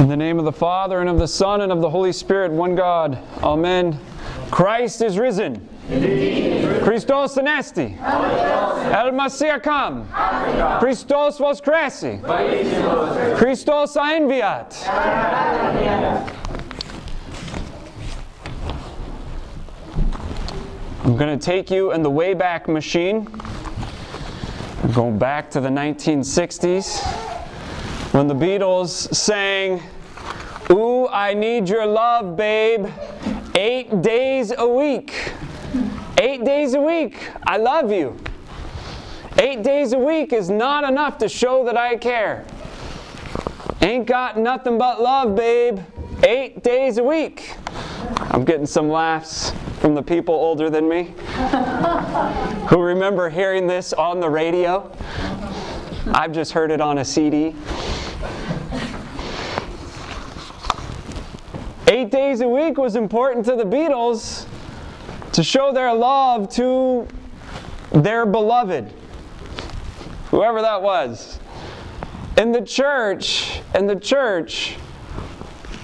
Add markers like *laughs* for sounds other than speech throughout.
In the name of the Father, and of the Son, and of the Holy Spirit, one God. Amen. Christ is risen. Christos anesti. El Messiah come. Christos voskresci. Christos a enviat. I'm going to take you in the Wayback Machine. Going back to the 1960s when the Beatles sang, Ooh, I need your love, babe, eight days a week. Eight days a week, I love you. Eight days a week is not enough to show that I care. Ain't got nothing but love, babe. Eight days a week. I'm getting some laughs from the people older than me *laughs* who remember hearing this on the radio. I've just heard it on a CD. Eight days a week was important to the Beatles to show their love to their beloved, whoever that was. In the church, in the church,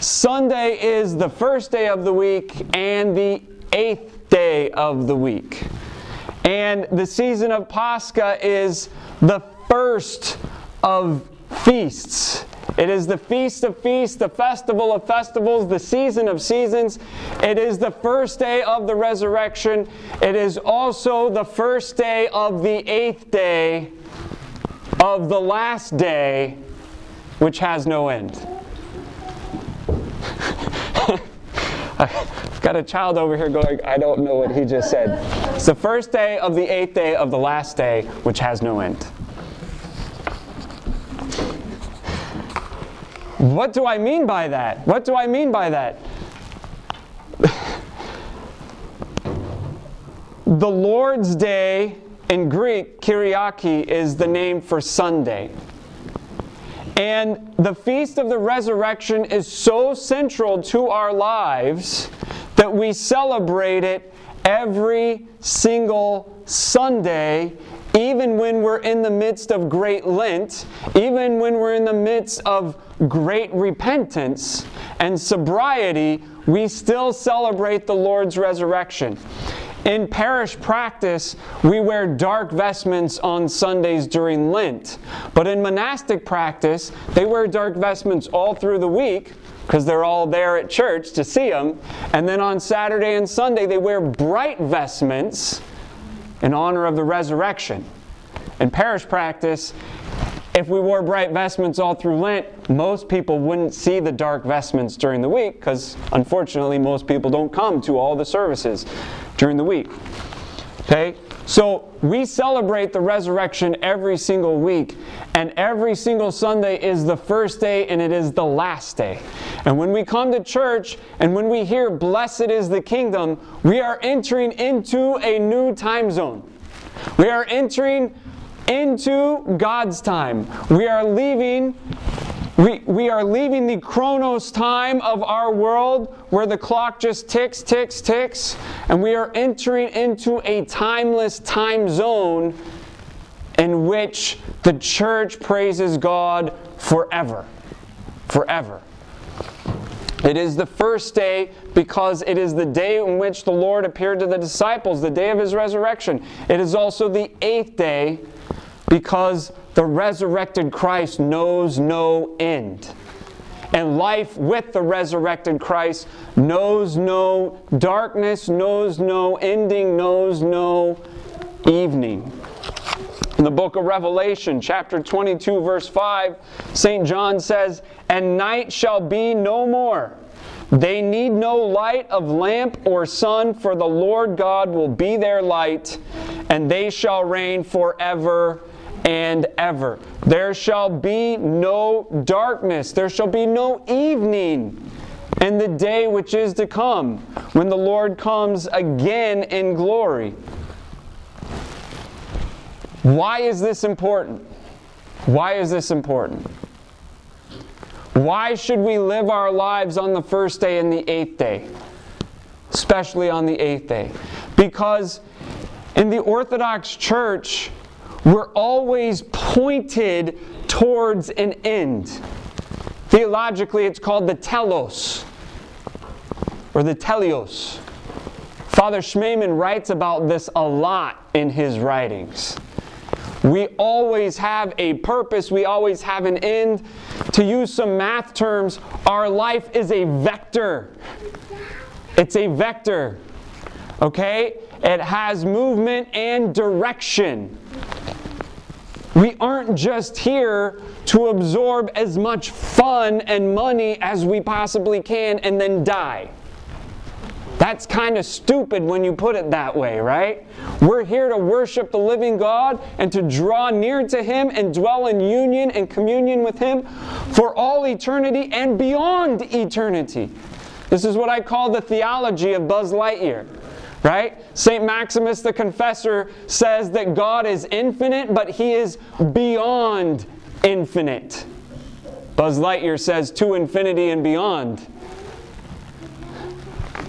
Sunday is the first day of the week and the eighth day of the week. And the season of Pascha is the first of feasts. It is the feast of feasts, the festival of festivals, the season of seasons. It is the first day of the resurrection. It is also the first day of the eighth day of the last day, which has no end. *laughs* I've got a child over here going, I don't know what he just said. It's the first day of the eighth day of the last day, which has no end. What do I mean by that? What do I mean by that? *sighs* the Lord's Day in Greek, Kyriaki, is the name for Sunday. And the Feast of the Resurrection is so central to our lives that we celebrate it every single Sunday, even when we're in the midst of great Lent, even when we're in the midst of great repentance and sobriety, we still celebrate the Lord's resurrection. In parish practice, we wear dark vestments on Sundays during Lent. But in monastic practice, they wear dark vestments all through the week because they're all there at church to see them. And then on Saturday and Sunday, they wear bright vestments in honor of the resurrection. In parish practice, if we wore bright vestments all through Lent, most people wouldn't see the dark vestments during the week because unfortunately most people don't come to all the services during the week. Okay? So we celebrate the resurrection every single week, and every single Sunday is the first day and it is the last day. And when we come to church and when we hear, Blessed is the kingdom, we are entering into a new time zone. We are entering into God's time. We are leaving we, we are leaving the chronos time of our world where the clock just ticks, ticks, ticks, and we are entering into a timeless time zone in which the church praises God forever. Forever. It is the first day because it is the day in which the Lord appeared to the disciples, the day of his resurrection. It is also the eighth day because the resurrected Christ knows no end. And life with the resurrected Christ knows no darkness, knows no ending, knows no evening. In the book of Revelation, chapter 22, verse 5, St. John says, And night shall be no more. They need no light of lamp or sun, for the Lord God will be their light, and they shall reign forever and ever. There shall be no darkness, there shall be no evening in the day which is to come, when the Lord comes again in glory. Why is this important? Why is this important? Why should we live our lives on the first day and the eighth day? Especially on the eighth day. Because in the Orthodox Church, we're always pointed towards an end. Theologically, it's called the telos or the teleos. Father Schmemann writes about this a lot in his writings. We always have a purpose, we always have an end. To use some math terms, our life is a vector. It's a vector. Okay? It has movement and direction. We aren't just here to absorb as much fun and money as we possibly can and then die. That's kind of stupid when you put it that way, right? We're here to worship the living God and to draw near to Him and dwell in union and communion with Him for all eternity and beyond eternity. This is what I call the theology of Buzz Lightyear, right? St. Maximus the Confessor says that God is infinite, but He is beyond infinite. Buzz Lightyear says to infinity and beyond.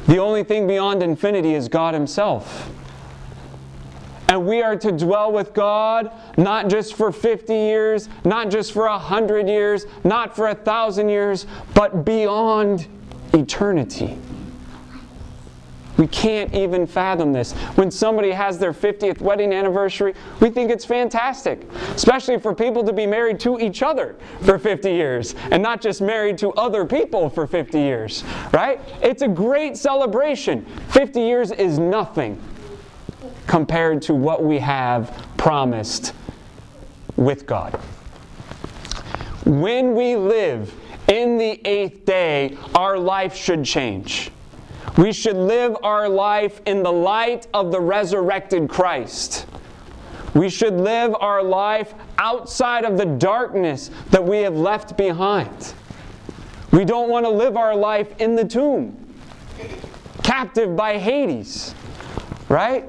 The only thing beyond infinity is God Himself. And we are to dwell with God not just for 50 years, not just for a hundred years, not for a thousand years, but beyond eternity. We can't even fathom this. When somebody has their 50th wedding anniversary, we think it's fantastic, especially for people to be married to each other for 50 years and not just married to other people for 50 years, right? It's a great celebration. 50 years is nothing compared to what we have promised with God. When we live in the eighth day, our life should change. We should live our life in the light of the resurrected Christ. We should live our life outside of the darkness that we have left behind. We don't want to live our life in the tomb, captive by Hades, right?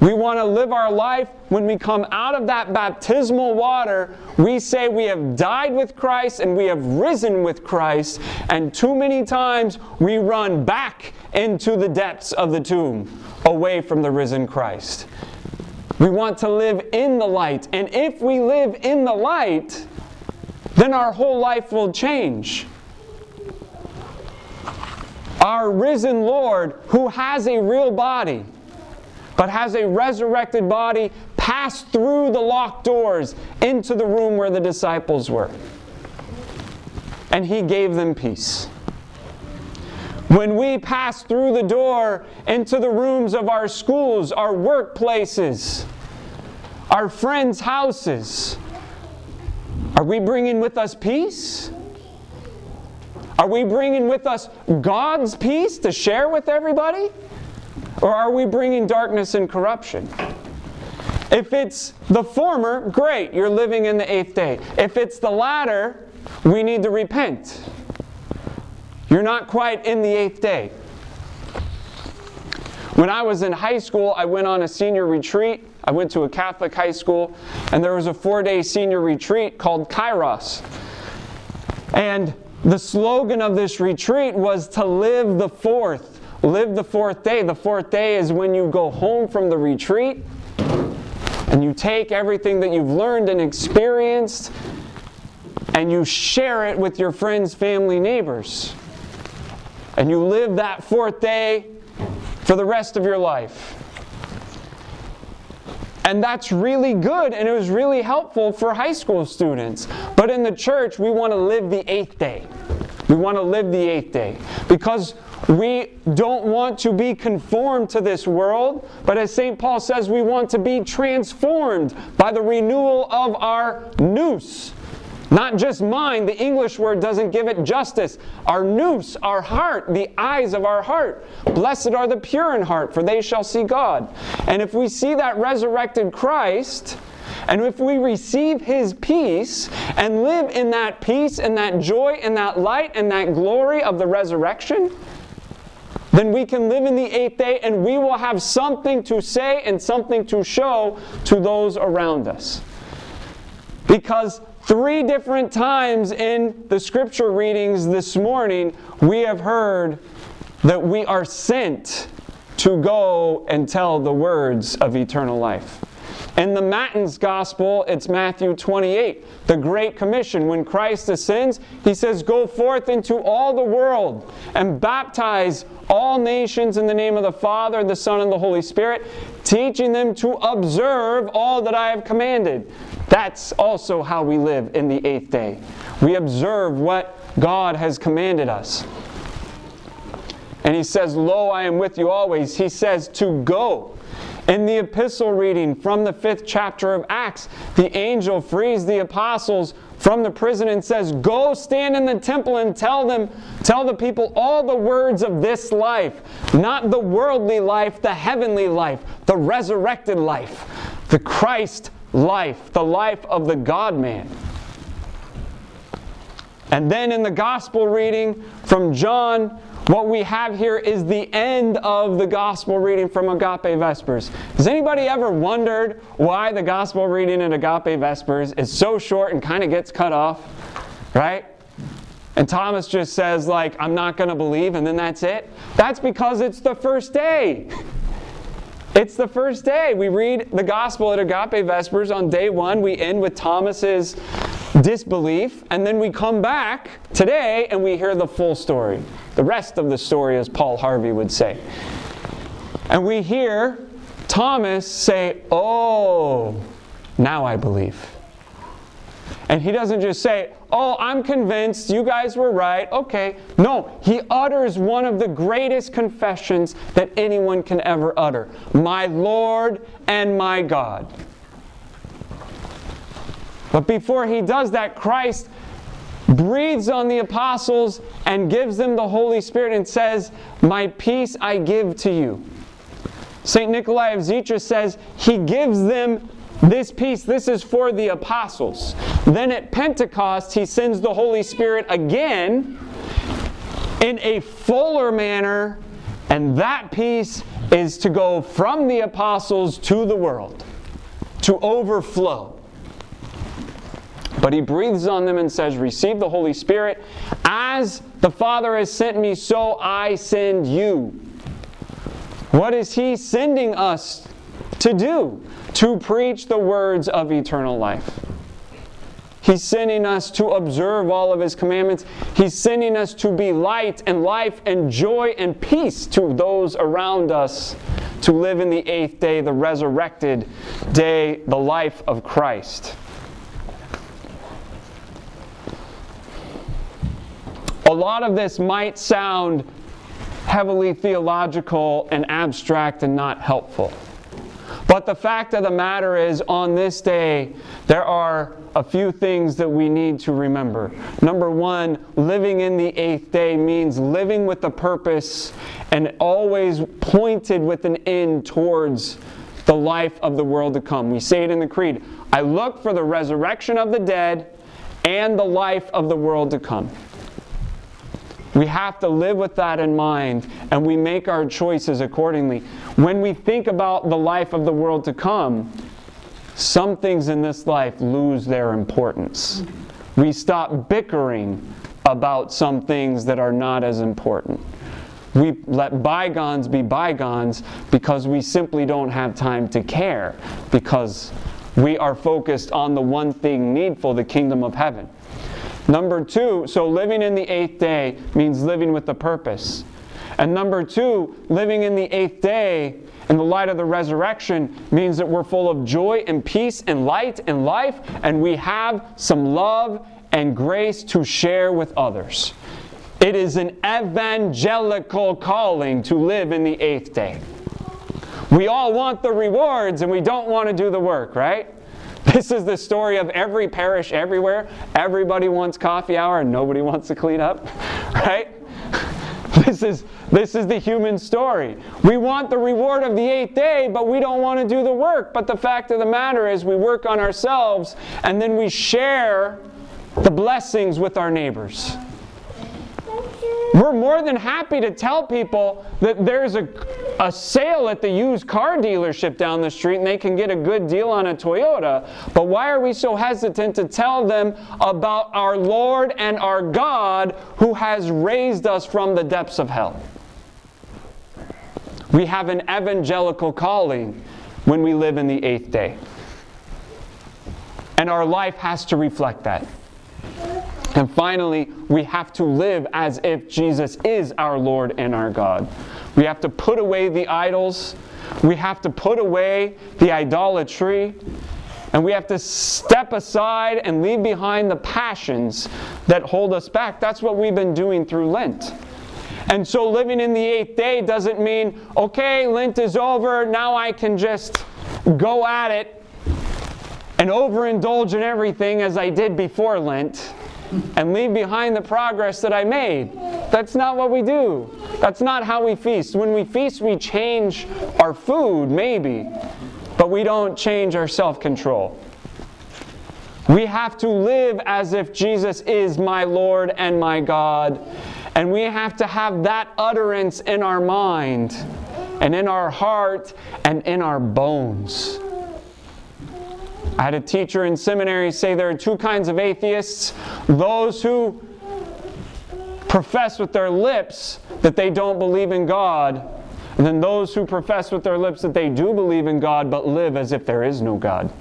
We want to live our life when we come out of that baptismal water. We say we have died with Christ and we have risen with Christ, and too many times we run back into the depths of the tomb, away from the risen Christ. We want to live in the light, and if we live in the light, then our whole life will change. Our risen Lord, who has a real body, but has a resurrected body, passed through the locked doors into the room where the disciples were. And he gave them peace. When we pass through the door into the rooms of our schools, our workplaces, our friends' houses, are we bringing with us peace? Are we bringing with us God's peace to share with everybody? Or are we bringing darkness and corruption? If it's the former, great, you're living in the eighth day. If it's the latter, we need to repent. You're not quite in the eighth day. When I was in high school, I went on a senior retreat. I went to a Catholic high school, and there was a four day senior retreat called Kairos. And the slogan of this retreat was to live the fourth Live the fourth day. The fourth day is when you go home from the retreat and you take everything that you've learned and experienced and you share it with your friends, family, neighbors. And you live that fourth day for the rest of your life. And that's really good and it was really helpful for high school students. But in the church, we want to live the eighth day. We want to live the eighth day because we don't want to be conformed to this world, but as St. Paul says, we want to be transformed by the renewal of our nous. Not just mind, the English word doesn't give it justice. Our nous, our heart, the eyes of our heart. Blessed are the pure in heart, for they shall see God. And if we see that resurrected Christ, and if we receive His peace and live in that peace and that joy and that light and that glory of the resurrection, then we can live in the eighth day and we will have something to say and something to show to those around us. Because three different times in the scripture readings this morning, we have heard that we are sent to go and tell the words of eternal life. In the Matins Gospel, it's Matthew 28, the Great Commission. When Christ ascends, he says, Go forth into all the world and baptize all nations in the name of the Father, the Son, and the Holy Spirit, teaching them to observe all that I have commanded. That's also how we live in the eighth day. We observe what God has commanded us. And he says, Lo, I am with you always. He says to go. In the epistle reading from the fifth chapter of Acts, the angel frees the apostles from the prison and says, Go stand in the temple and tell them, tell the people all the words of this life, not the worldly life, the heavenly life, the resurrected life, the Christ life, the life of the God man. And then in the gospel reading from John, what we have here is the end of the gospel reading from Agape Vespers. Has anybody ever wondered why the gospel reading in Agape Vespers is so short and kind of gets cut off? Right? And Thomas just says, like, I'm not going to believe, and then that's it. That's because it's the first day. *laughs* It's the first day. We read the gospel at Agape Vespers on day one. We end with Thomas's disbelief, and then we come back today and we hear the full story. The rest of the story, as Paul Harvey would say. And we hear Thomas say, Oh, now I believe. And he doesn't just say, Oh, I'm convinced you guys were right. Okay. No, he utters one of the greatest confessions that anyone can ever utter My Lord and my God. But before he does that, Christ breathes on the apostles and gives them the Holy Spirit and says, My peace I give to you. St. Nikolai of Zica says he gives them this peace. This is for the apostles. Then at Pentecost, he sends the Holy Spirit again in a fuller manner, and that peace is to go from the apostles to the world, to overflow. But he breathes on them and says, Receive the Holy Spirit. As the Father has sent me, so I send you. What is he sending us to do? To preach the words of eternal life. He's sending us to observe all of His commandments. He's sending us to be light and life and joy and peace to those around us, to live in the eighth day, the resurrected day, the life of Christ. A lot of this might sound heavily theological and abstract and not helpful. But the fact of the matter is, on this day, there are a few things that we need to remember. Number one, living in the eighth day means living with a purpose and always pointed with an end towards the life of the world to come. We say it in the Creed I look for the resurrection of the dead and the life of the world to come. We have to live with that in mind and we make our choices accordingly. When we think about the life of the world to come, some things in this life lose their importance. We stop bickering about some things that are not as important. We let bygones be bygones because we simply don't have time to care because we are focused on the one thing needful, the kingdom of heaven. Number two, so living in the eighth day means living with a purpose. And number two, living in the eighth day in the light of the resurrection means that we're full of joy and peace and light and life, and we have some love and grace to share with others. It is an evangelical calling to live in the eighth day. We all want the rewards and we don't want to do the work, right? This is the story of every parish everywhere. Everybody wants coffee hour and nobody wants to clean up, *laughs* right? This is, this is the human story. We want the reward of the eighth day, but we don't want to do the work. But the fact of the matter is, we work on ourselves and then we share the blessings with our neighbors. We're more than happy to tell people that there's a, a sale at the used car dealership down the street and they can get a good deal on a Toyota. But why are we so hesitant to tell them about our Lord and our God who has raised us from the depths of hell? We have an evangelical calling when we live in the eighth day. And our life has to reflect that. And finally, we have to live as if Jesus is our Lord and our God. We have to put away the idols. We have to put away the idolatry. And we have to step aside and leave behind the passions that hold us back. That's what we've been doing through Lent. And so living in the eighth day doesn't mean, okay, Lent is over, now I can just go at it and overindulge in everything as I did before Lent and leave behind the progress that I made. That's not what we do. That's not how we feast. When we feast, we change our food, maybe, but we don't change our self control. We have to live as if Jesus is my Lord and my God, and we have to have that utterance in our mind and in our heart and in our bones. I had a teacher in seminary say there are two kinds of atheists those who profess with their lips that they don't believe in God, and then those who profess with their lips that they do believe in God but live as if there is no God.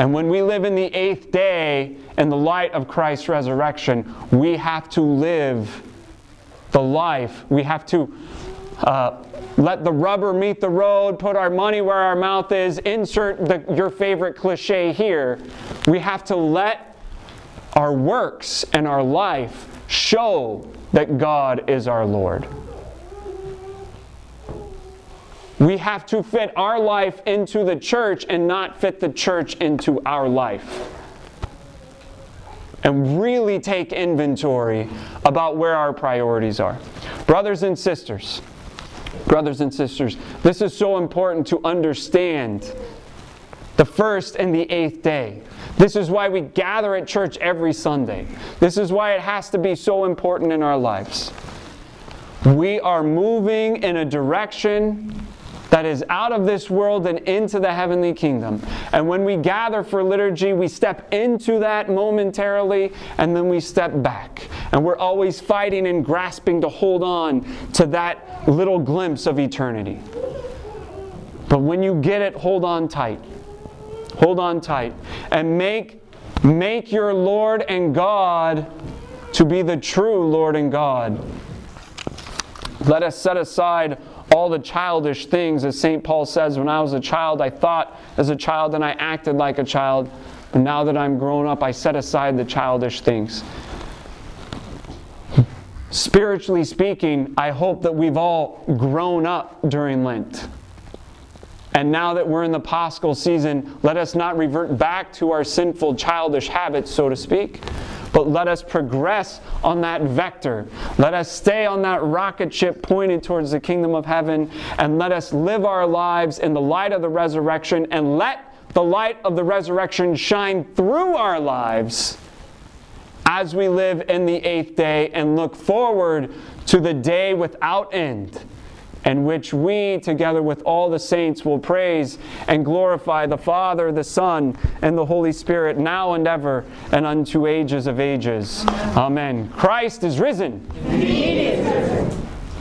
And when we live in the eighth day in the light of Christ's resurrection, we have to live the life. We have to uh, let the rubber meet the road, put our money where our mouth is, insert the, your favorite cliche here. We have to let our works and our life show that God is our Lord. We have to fit our life into the church and not fit the church into our life. And really take inventory about where our priorities are. Brothers and sisters, Brothers and sisters, this is so important to understand the first and the eighth day. This is why we gather at church every Sunday. This is why it has to be so important in our lives. We are moving in a direction that is out of this world and into the heavenly kingdom. And when we gather for liturgy, we step into that momentarily and then we step back. And we're always fighting and grasping to hold on to that little glimpse of eternity. But when you get it, hold on tight. Hold on tight. And make, make your Lord and God to be the true Lord and God. Let us set aside all the childish things, as St. Paul says, when I was a child, I thought as a child and I acted like a child. But now that I'm grown up, I set aside the childish things. Spiritually speaking, I hope that we've all grown up during Lent. And now that we're in the Paschal season, let us not revert back to our sinful, childish habits, so to speak, but let us progress on that vector. Let us stay on that rocket ship pointed towards the kingdom of heaven, and let us live our lives in the light of the resurrection, and let the light of the resurrection shine through our lives as we live in the eighth day and look forward to the day without end in which we, together with all the saints, will praise and glorify the Father, the Son, and the Holy Spirit, now and ever, and unto ages of ages. Amen. Christ is risen. Is risen.